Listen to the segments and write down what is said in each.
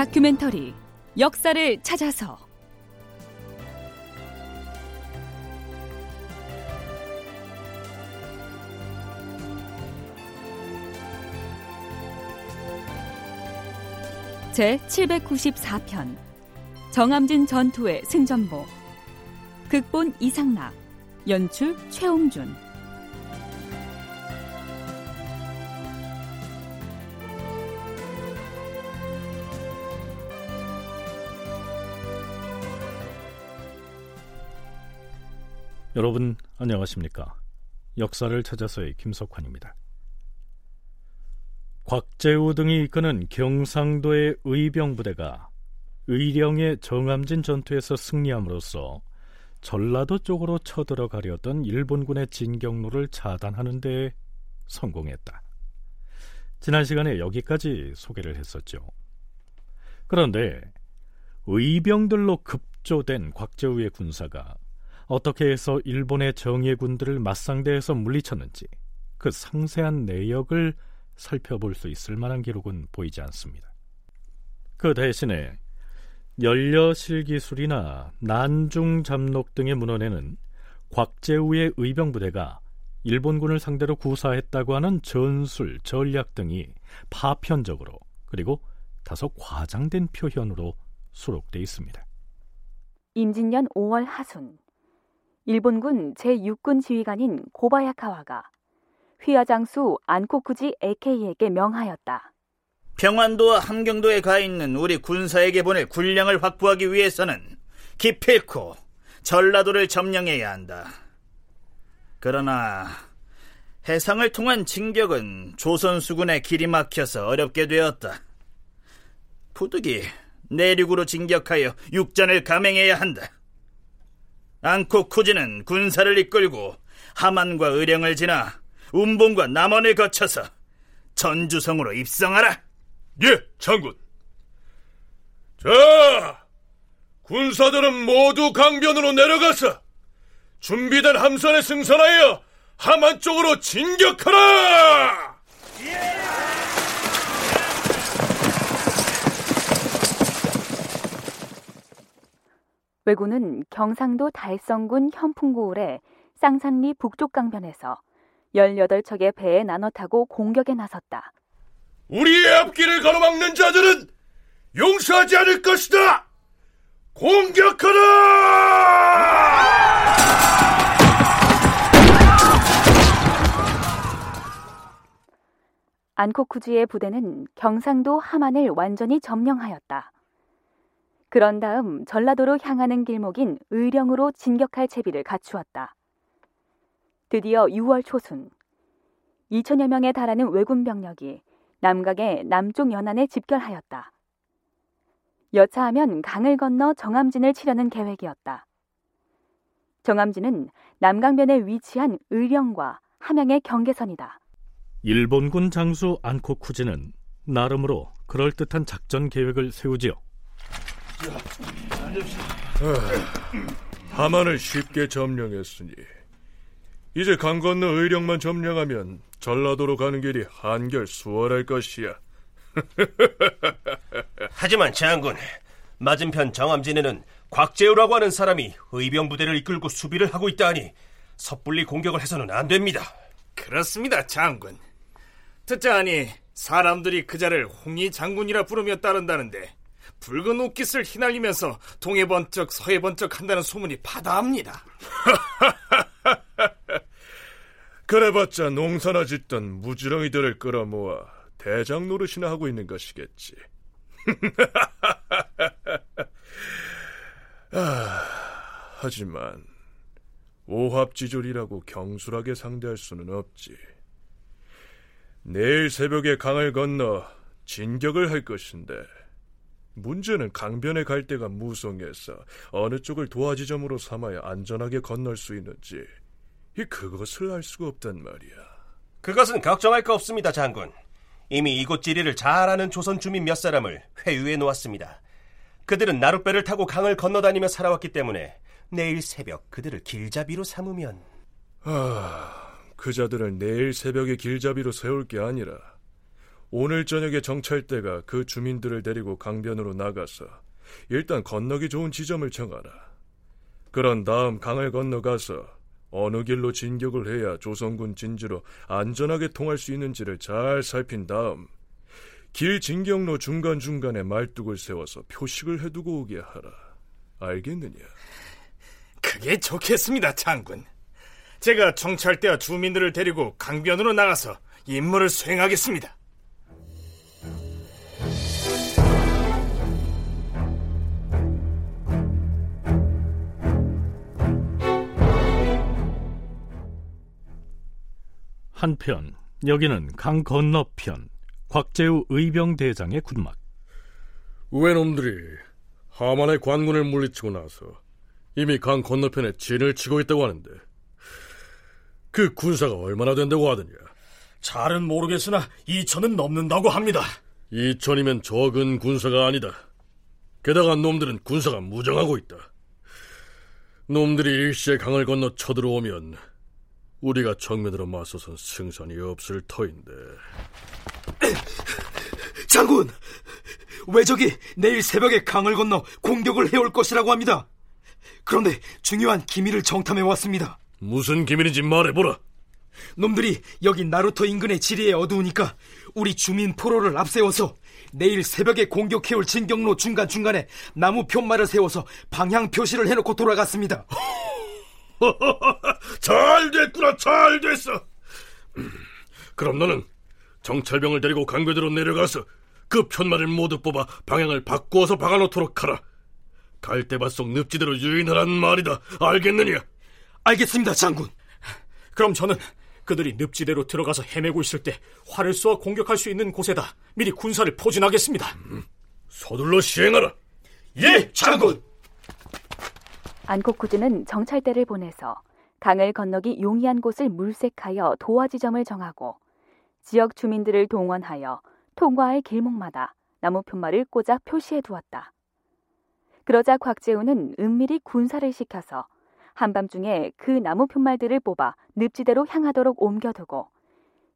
다큐멘터리 역사를 찾아서. 제 794편 정암진 전투의 승전보. 극본 이상락 연출 최홍준 여러분 안녕하십니까? 역사를 찾아서의 김석환입니다. 곽재우 등이 이끄는 경상도의 의병 부대가 의령의 정암진 전투에서 승리함으로써 전라도 쪽으로 쳐들어가려던 일본군의 진격로를 차단하는 데 성공했다. 지난 시간에 여기까지 소개를 했었죠. 그런데 의병들로 급조된 곽재우의 군사가 어떻게 해서 일본의 정예 군들을 맞상대해서 물리쳤는지 그 상세한 내역을 살펴볼 수 있을 만한 기록은 보이지 않습니다. 그 대신에 연려실기술이나 난중잡록 등의 문헌에는 곽재우의 의병부대가 일본군을 상대로 구사했다고 하는 전술, 전략 등이 파편적으로 그리고 다소 과장된 표현으로 수록돼 있습니다. 임진년 5월 하순 일본군 제6군 지휘관인 고바야카와가 휘하장수 안코쿠지 에케이에게 명하였다. 평안도와 함경도에 가 있는 우리 군사에게 보낼 군량을 확보하기 위해서는 기필코 전라도를 점령해야 한다. 그러나 해상을 통한 진격은 조선 수군의 길이 막혀서 어렵게 되었다. 부득이 내륙으로 진격하여 육전을 감행해야 한다. 앙코 쿠지는 군사를 이끌고 하만과 의령을 지나 운봉과 남원을 거쳐서 전주성으로 입성하라. 예, 장군. 자, 군사들은 모두 강변으로 내려가서 준비된 함선에 승선하여 하만 쪽으로 진격하라! 예! 왜군은 경상도 달성군 현풍고을의 쌍산리 북쪽 강변에서 18척의 배에 나눠 타고 공격에 나섰다. 우리의 앞길을 가로막는 자들은 용서하지 않을 것이다! 공격하라! 안코쿠지의 부대는 경상도 함안을 완전히 점령하였다. 그런 다음 전라도로 향하는 길목인 의령으로 진격할 채비를 갖추었다. 드디어 6월 초순 2천여 명에 달하는 왜군 병력이 남각의 남쪽 연안에 집결하였다. 여차하면 강을 건너 정암진을 치려는 계획이었다. 정암진은 남강변에 위치한 의령과 함양의 경계선이다. 일본군 장수 안코쿠지는 나름으로 그럴듯한 작전 계획을 세우지요. 아, 하만을 쉽게 점령했으니 이제 강 건너 의령만 점령하면 전라도로 가는 길이 한결 수월할 것이야. 하지만 장군, 맞은편 정암진에는 곽재우라고 하는 사람이 의병 부대를 이끌고 수비를 하고 있다니 섣불리 공격을 해서는 안 됩니다. 그렇습니다, 장군. 듣자하니 사람들이 그자를 홍희 장군이라 부르며 따른다는데 붉은 옷깃을 휘날리면서 동해 번쩍 서해 번쩍 한다는 소문이 바다합니다. 그래봤자 농사나 짓던 무지렁이들을 끌어모아 대장 노릇이나 하고 있는 것이겠지. 아, 하지만 오합지졸이라고 경솔하게 상대할 수는 없지. 내일 새벽에 강을 건너 진격을 할 것인데 문제는 강변에 갈 때가 무성해서 어느 쪽을 도화지점으로 삼아야 안전하게 건널 수 있는지 이 그것을 알 수가 없단 말이야. 그것은 걱정할 거 없습니다, 장군. 이미 이곳 지리를 잘 아는 조선 주민 몇 사람을 회유해 놓았습니다. 그들은 나룻배를 타고 강을 건너다니며 살아왔기 때문에 내일 새벽 그들을 길잡이로 삼으면 아, 그 자들을 내일 새벽에 길잡이로 세울 게 아니라 오늘 저녁에 정찰대가 그 주민들을 데리고 강변으로 나가서 일단 건너기 좋은 지점을 정하라. 그런 다음 강을 건너가서 어느 길로 진격을 해야 조선군 진주로 안전하게 통할 수 있는지를 잘 살핀 다음 길 진경로 중간중간에 말뚝을 세워서 표식을 해두고 오게 하라. 알겠느냐? 그게 좋겠습니다, 장군. 제가 정찰대와 주민들을 데리고 강변으로 나가서 임무를 수행하겠습니다. 한편 여기는 강 건너편 곽재우 의병대장의 군막. 우회놈들이 하만의 관군을 물리치고 나서 이미 강 건너편에 진을 치고 있다고 하는데 그 군사가 얼마나 된다고 하더냐? 잘은 모르겠으나 2천은 넘는다고 합니다. 2천이면 적은 군사가 아니다. 게다가 놈들은 군사가 무정하고 있다. 놈들이 일시에 강을 건너 쳐들어오면 우리가 정면으로 맞서선 승산이 없을 터인데. 장군! 왜적이 내일 새벽에 강을 건너 공격을 해올 것이라고 합니다. 그런데 중요한 기밀을 정탐해 왔습니다. 무슨 기밀인지 말해보라. 놈들이 여기 나루터 인근의 지리에 어두우니까 우리 주민 포로를 앞세워서 내일 새벽에 공격해올 진경로 중간중간에 나무 편말을 세워서 방향 표시를 해놓고 돌아갔습니다. 잘 됐구나, 잘 됐어. 그럼 너는 정찰병을 데리고 강변으로 내려가서 그 편말을 모두 뽑아 방향을 바꾸어서 박아놓도록 하라. 갈대밭 속 늪지대로 유인하란 말이다. 알겠느냐? 알겠습니다, 장군. 그럼 저는 그들이 늪지대로 들어가서 헤매고 있을 때 활을 쏘아 공격할 수 있는 곳에다 미리 군사를 포진하겠습니다. 음, 서둘러 시행하라. 예, 장군. 안코쿠즈는 정찰대를 보내서 강을 건너기 용이한 곳을 물색하여 도화 지점을 정하고 지역 주민들을 동원하여 통과할 길목마다 나무 편말을 꽂아 표시해 두었다. 그러자 곽재우는 은밀히 군사를 시켜서 한밤중에 그 나무 편말들을 뽑아 늪지대로 향하도록 옮겨두고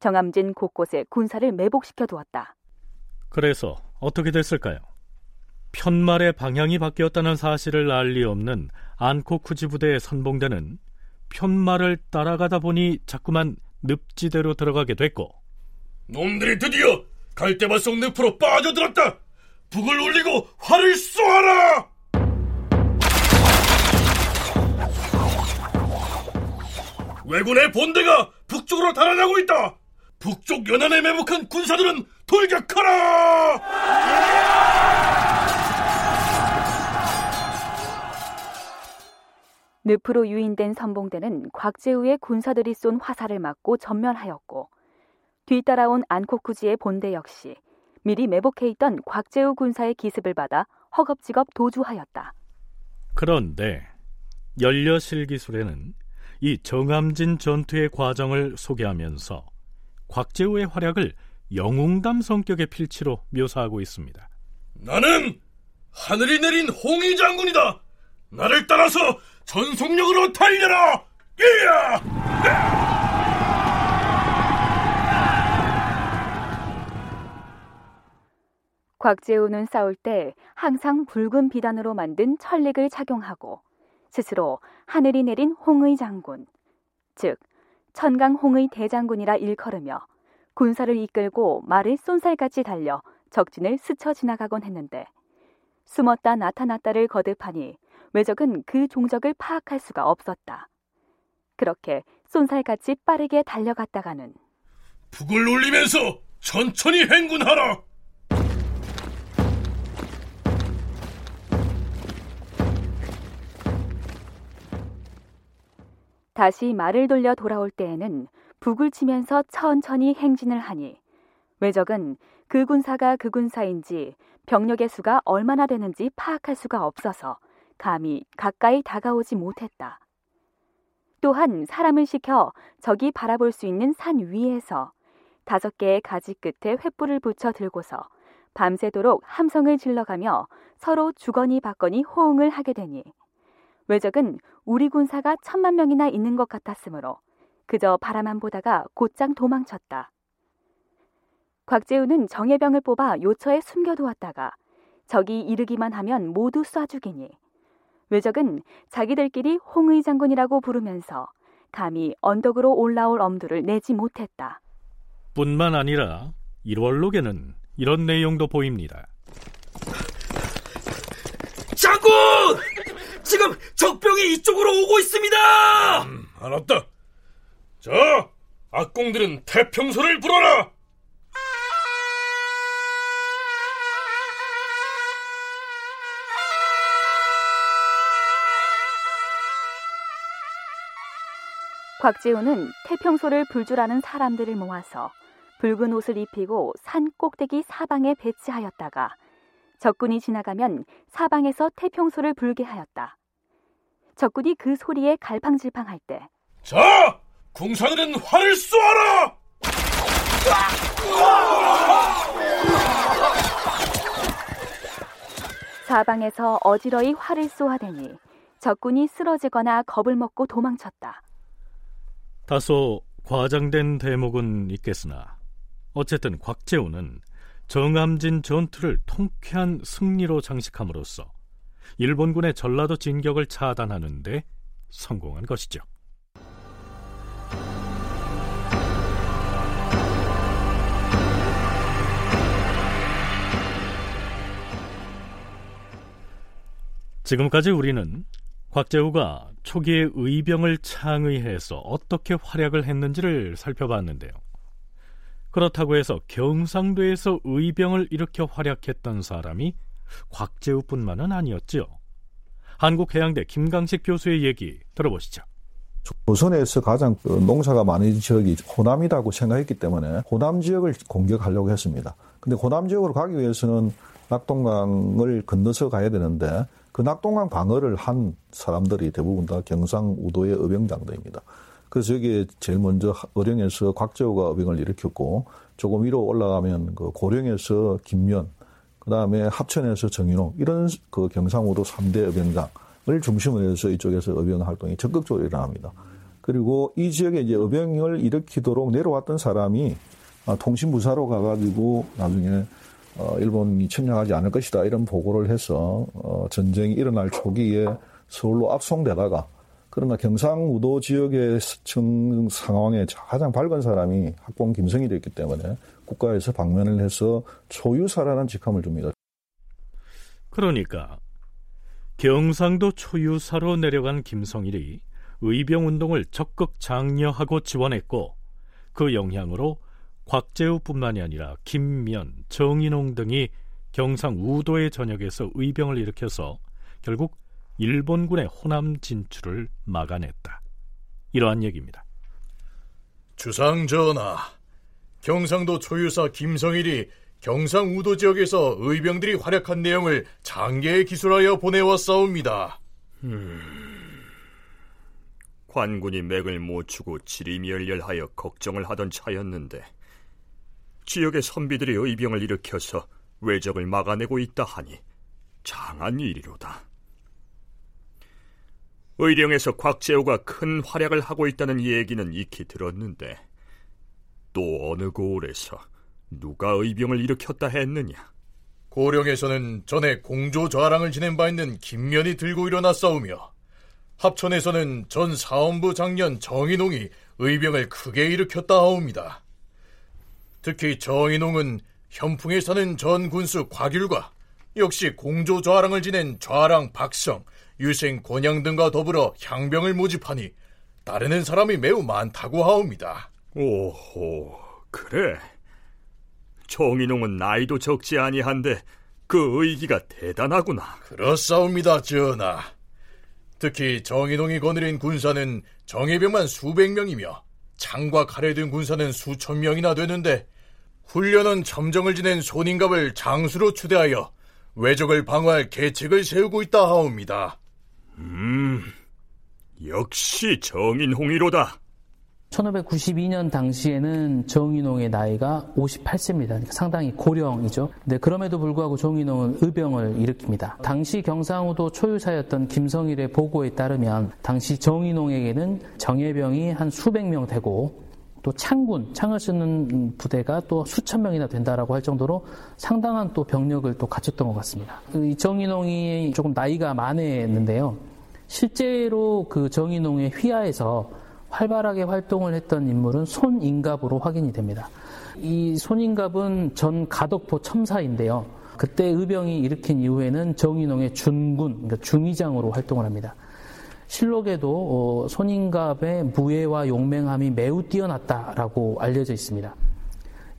정암진 곳곳에 군사를 매복시켜 두었다. 그래서 어떻게 됐을까요? 편말의 방향이 바뀌었다는 사실을 알 리 없는 안코쿠지 부대의 선봉대는 편말을 따라가다 보니 자꾸만 늪지대로 들어가게 됐고 놈들이 드디어 갈대밭 속 늪으로 빠져들었다! 북을 올리고 활을 쏘아라! 왜군의 본대가 북쪽으로 달아나고 있다! 북쪽 연안에 매복한 군사들은 돌격하라! 늪으로 유인된 선봉대는 곽재우의 군사들이 쏜 화살을 맞고 전멸하였고 뒤따라온 안코쿠지의 본대 역시 미리 매복해 있던 곽재우 군사의 기습을 받아 허겁지겁 도주하였다. 그런데 연려실 기술에는 이 정암진 전투의 과정을 소개하면서 곽재우의 활약을 영웅담 성격의 필치로 묘사하고 있습니다. 나는 하늘이 내린 홍위 장군이다. 나를 따라서 전속력으로 달려라! 이야! 곽재우는 싸울 때 항상 붉은 비단으로 만든 철릭을 착용하고 스스로 하늘이 내린 홍의 장군, 즉 천강 홍의 대장군이라 일컬으며 군사를 이끌고 말을 쏜살같이 달려 적진을 스쳐 지나가곤 했는데 숨었다 나타났다를 거듭하니 외적은 그 종적을 파악할 수가 없었다. 그렇게 쏜살같이 빠르게 달려갔다가는 북을 올리면서 천천히 행군하라. 다시 말을 돌려 돌아올 때에는 북을 치면서 천천히 행진을 하니 외적은 그 군사가 그 군사인지 병력의 수가 얼마나 되는지 파악할 수가 없어서 감히 가까이 다가오지 못했다. 또한 사람을 시켜 적이 바라볼 수 있는 산 위에서 다섯 개의 가지 끝에 횃불을 붙여 들고서 밤새도록 함성을 질러가며 서로 주거니 받거니 호응을 하게 되니 외적은 우리 군사가 천만 명이나 있는 것 같았으므로 그저 바라만 보다가 곧장 도망쳤다. 곽재우는 정예병을 뽑아 요처에 숨겨두었다가 적이 이르기만 하면 모두 쏴 죽이니 외적은 자기들끼리 홍의 장군이라고 부르면서 감히 언덕으로 올라올 엄두를 내지 못했다. 뿐만 아니라 1월록에는 이런 내용도 보입니다. 장군! 지금 적병이 이쪽으로 오고 있습니다! 음, 알았다. 자, 악공들은 태평소를 불어라! 곽재우는 태평소를 불줄 아는 사람들을 모아서 붉은 옷을 입히고 산 꼭대기 사방에 배치하였다가 적군이 지나가면 사방에서 태평소를 불게 하였다. 적군이 그 소리에 갈팡질팡할 때 자! 궁사들은 활을 쏘아라! 사방에서 어지러이 활을 쏘아대니 적군이 쓰러지거나 겁을 먹고 도망쳤다. 다소 과장된 대목은 있겠으나 어쨌든 곽재우는 정암진 전투를 통쾌한 승리로 장식함으로써 일본군의 전라도 진격을 차단하는데 성공한 것이죠. 지금까지 우리는 곽재우가 초기에 의병을 창의해서 어떻게 활약을 했는지를 살펴봤는데요. 그렇다고 해서 경상도에서 의병을 일으켜 활약했던 사람이 곽재우뿐만은 아니었지요. 한국해양대 김강식 교수의 얘기 들어보시죠. 조선에서 가장 그 농사가 많은 지역이 호남이라고 생각했기 때문에 호남 지역을 공격하려고 했습니다. 근데 호남 지역으로 가기 위해서는 낙동강을 건너서 가야 되는데 그 낙동강 방어를 한 사람들이 대부분 다 경상 우도의 의병장들입니다. 그래서 여기에 제일 먼저 어령에서 곽재우가 의병을 일으켰고 조금 위로 올라가면 그 고령에서 김면, 그 다음에 합천에서 정인홍 이런 그 경상우도 3대 의병장을 중심으로 해서 이쪽에서 의병 활동이 적극적으로 일어납니다. 그리고 이 지역에 이제 의병을 일으키도록 내려왔던 사람이 아, 통신부사로 가가지고 나중에 어, 일본이 침략하지 않을 것이다 이런 보고를 해서 어, 전쟁이 일어날 초기에 서울로 압송되다가 그러나 경상우도 지역의 청 상황에 가장 밝은 사람이 학봉 김성일이었기 때문에 국가에서 방면을 해서 초유사라는 직함을 줍니다. 그러니까 경상도 초유사로 내려간 김성일이 의병운동을 적극 장려하고 지원했고 그 영향으로 곽재우뿐만이 아니라 김면, 정인홍 등이 경상 우도의 전역에서 의병을 일으켜서 결국 일본군의 호남 진출을 막아냈다. 이러한 얘기입니다. 주상 전하, 경상도 초유사 김성일이 경상 우도 지역에서 의병들이 활약한 내용을 장계에 기술하여 보내왔사옵니다. 음... 관군이 맥을 못 추고 지리멸렬하여 걱정을 하던 차였는데 지역의 선비들이 의병을 일으켜서 외적을 막아내고 있다 하니 장한 일이로다. 의령에서 곽재우가 큰 활약을 하고 있다는 얘기는 익히 들었는데 또 어느 고을에서 누가 의병을 일으켰다 했느냐? 고령에서는 전에 공조 좌랑을 지낸 바 있는 김면이 들고 일어났사오며 합천에서는 전 사원부 장년 정인홍이 의병을 크게 일으켰다 하옵니다. 특히 정인홍은 현풍에 사는 전 군수 곽율과 역시 공조 좌랑을 지낸 좌랑 박성, 유생 권양 등과 더불어 향병을 모집하니 따르는 사람이 매우 많다고 하옵니다. 오호, 그래. 정인홍은 나이도 적지 아니한데 그 의기가 대단하구나. 그렇사옵니다, 전하. 특히 정인홍이 거느린 군사는 정예병만 수백 명이며 창과 칼에 든 군사는 수천 명이나 되는데 훈련은 점정을 지낸 손인갑을 장수로 추대하여 외적을 방어할 계책을 세우고 있다 하옵니다. 음, 역시 정인홍이로다. 1592년 당시에는 정인홍의 나이가 58세입니다. 그러니까 상당히 고령이죠. 네, 그럼에도 불구하고 정인홍은 의병을 일으킵니다. 당시 경상우도 초유사였던 김성일의 보고에 따르면 당시 정인홍에게는 정예병이 한 수백 명 되고 또 창군, 창을 쓰는 부대가 또 수천 명이나 된다라고 할 정도로 상당한 또 병력을 또 갖췄던 것 같습니다. 이 정인홍이 조금 나이가 많았는데요. 실제로 그 정인홍의 휘하에서 활발하게 활동을 했던 인물은 손인갑으로 확인이 됩니다. 이 손인갑은 전 가덕포 첨사인데요. 그때 의병이 일으킨 이후에는 정인홍의 준군, 그러니까 중위장으로 활동을 합니다. 실록에도 어, 손인갑의 무예와 용맹함이 매우 뛰어났다라고 알려져 있습니다.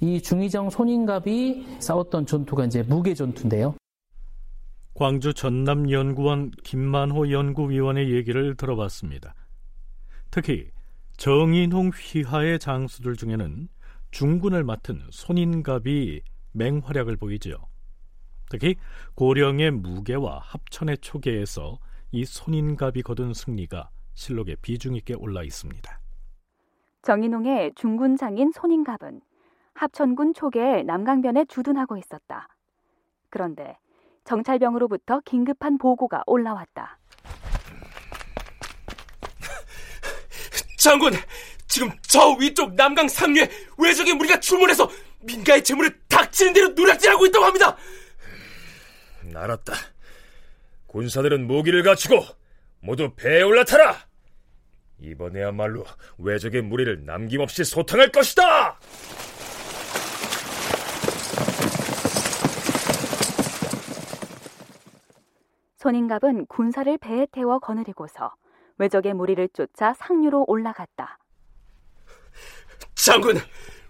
이 중위정 손인갑이 싸웠던 전투가 이제 무게 전투인데요. 광주 전남연구원 김만호 연구위원의 얘기를 들어봤습니다. 특히 정인홍 휘하의 장수들 중에는 중군을 맡은 손인갑이 맹활약을 보이지요. 특히 고령의 무게와 합천의 초계에서 이 손인갑이 거둔 승리가 실록에 비중 있게 올라 있습니다. 정인홍의 중군 장인 손인갑은 합천군 초계의 남강변에 주둔하고 있었다. 그런데 정찰병으로부터 긴급한 보고가 올라왔다. 장군, 지금 저 위쪽 남강 상류에 외적의 무리가 출몰해서 민가의 재물을 닥치는 대로 누락질하고 있다고 합니다. 알았다. 군사들은 무기를 갖추고 모두 배에 올라타라. 이번에야말로 외적의 무리를 남김없이 소탕할 것이다. 손인갑은 군사를 배에 태워 거느리고서 외적의 무리를 쫓아 상류로 올라갔다. 장군,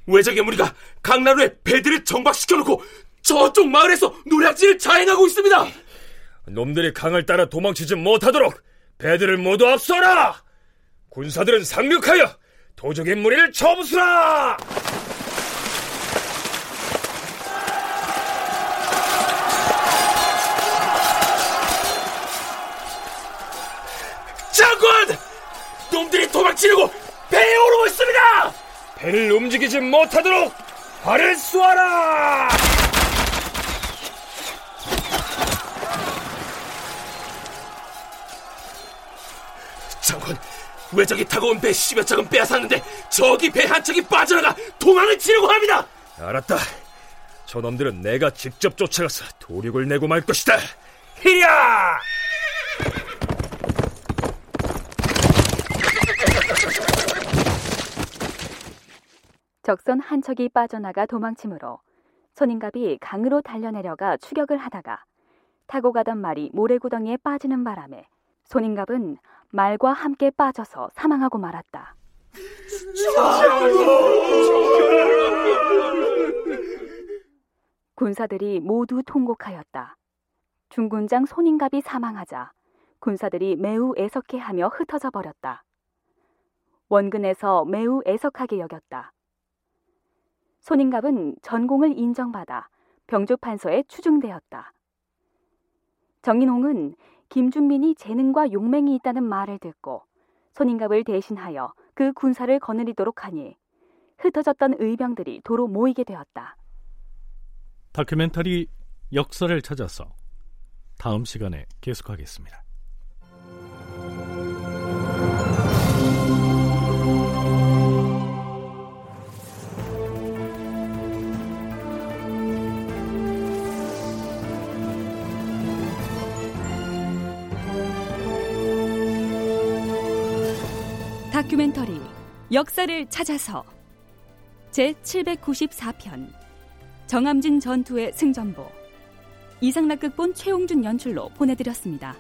외적의 무리가 강나루에 배들을 정박시켜놓고 저쪽 마을에서 노략질을 자행하고 있습니다. 놈들이 강을 따라 도망치지 못하도록 배들을 모두 앞서라! 군사들은 상륙하여 도적의 무리를 접수라! 도망치려고 배에 오르고 있습니다! 배를 움직이지 못하도록 발을 쏘아라! 장군, 외적이 타고 온배 10여 척은 빼앗았는데 저기 배 한 척이 빠져나가 도망을 치려고 합니다! 알았다. 저놈들은 내가 직접 쫓아가서 도륙을 내고 말 것이다. 히야! 적선 한 척이 빠져나가 도망치므로 손인갑이 강으로 달려내려가 추격을 하다가 타고 가던 말이 모래구덩이에 빠지는 바람에 손인갑은 말과 함께 빠져서 사망하고 말았다. 군사들이 모두 통곡하였다. 중군장 손인갑이 사망하자 군사들이 매우 애석해하며 흩어져 버렸다. 원근에서 매우 애석하게 여겼다. 손인갑은 전공을 인정받아 병조판서에 추중되었다. 정인홍은 김준민이 재능과 용맹이 있다는 말을 듣고 손인갑을 대신하여 그 군사를 거느리도록 하니 흩어졌던 의병들이 도로 모이게 되었다. 다큐멘터리 역사를 찾아서 다음 시간에 계속하겠습니다. 역사를 찾아서 제 794편 정암진 전투의 승전보 이상락극본 최홍준 연출로 보내드렸습니다.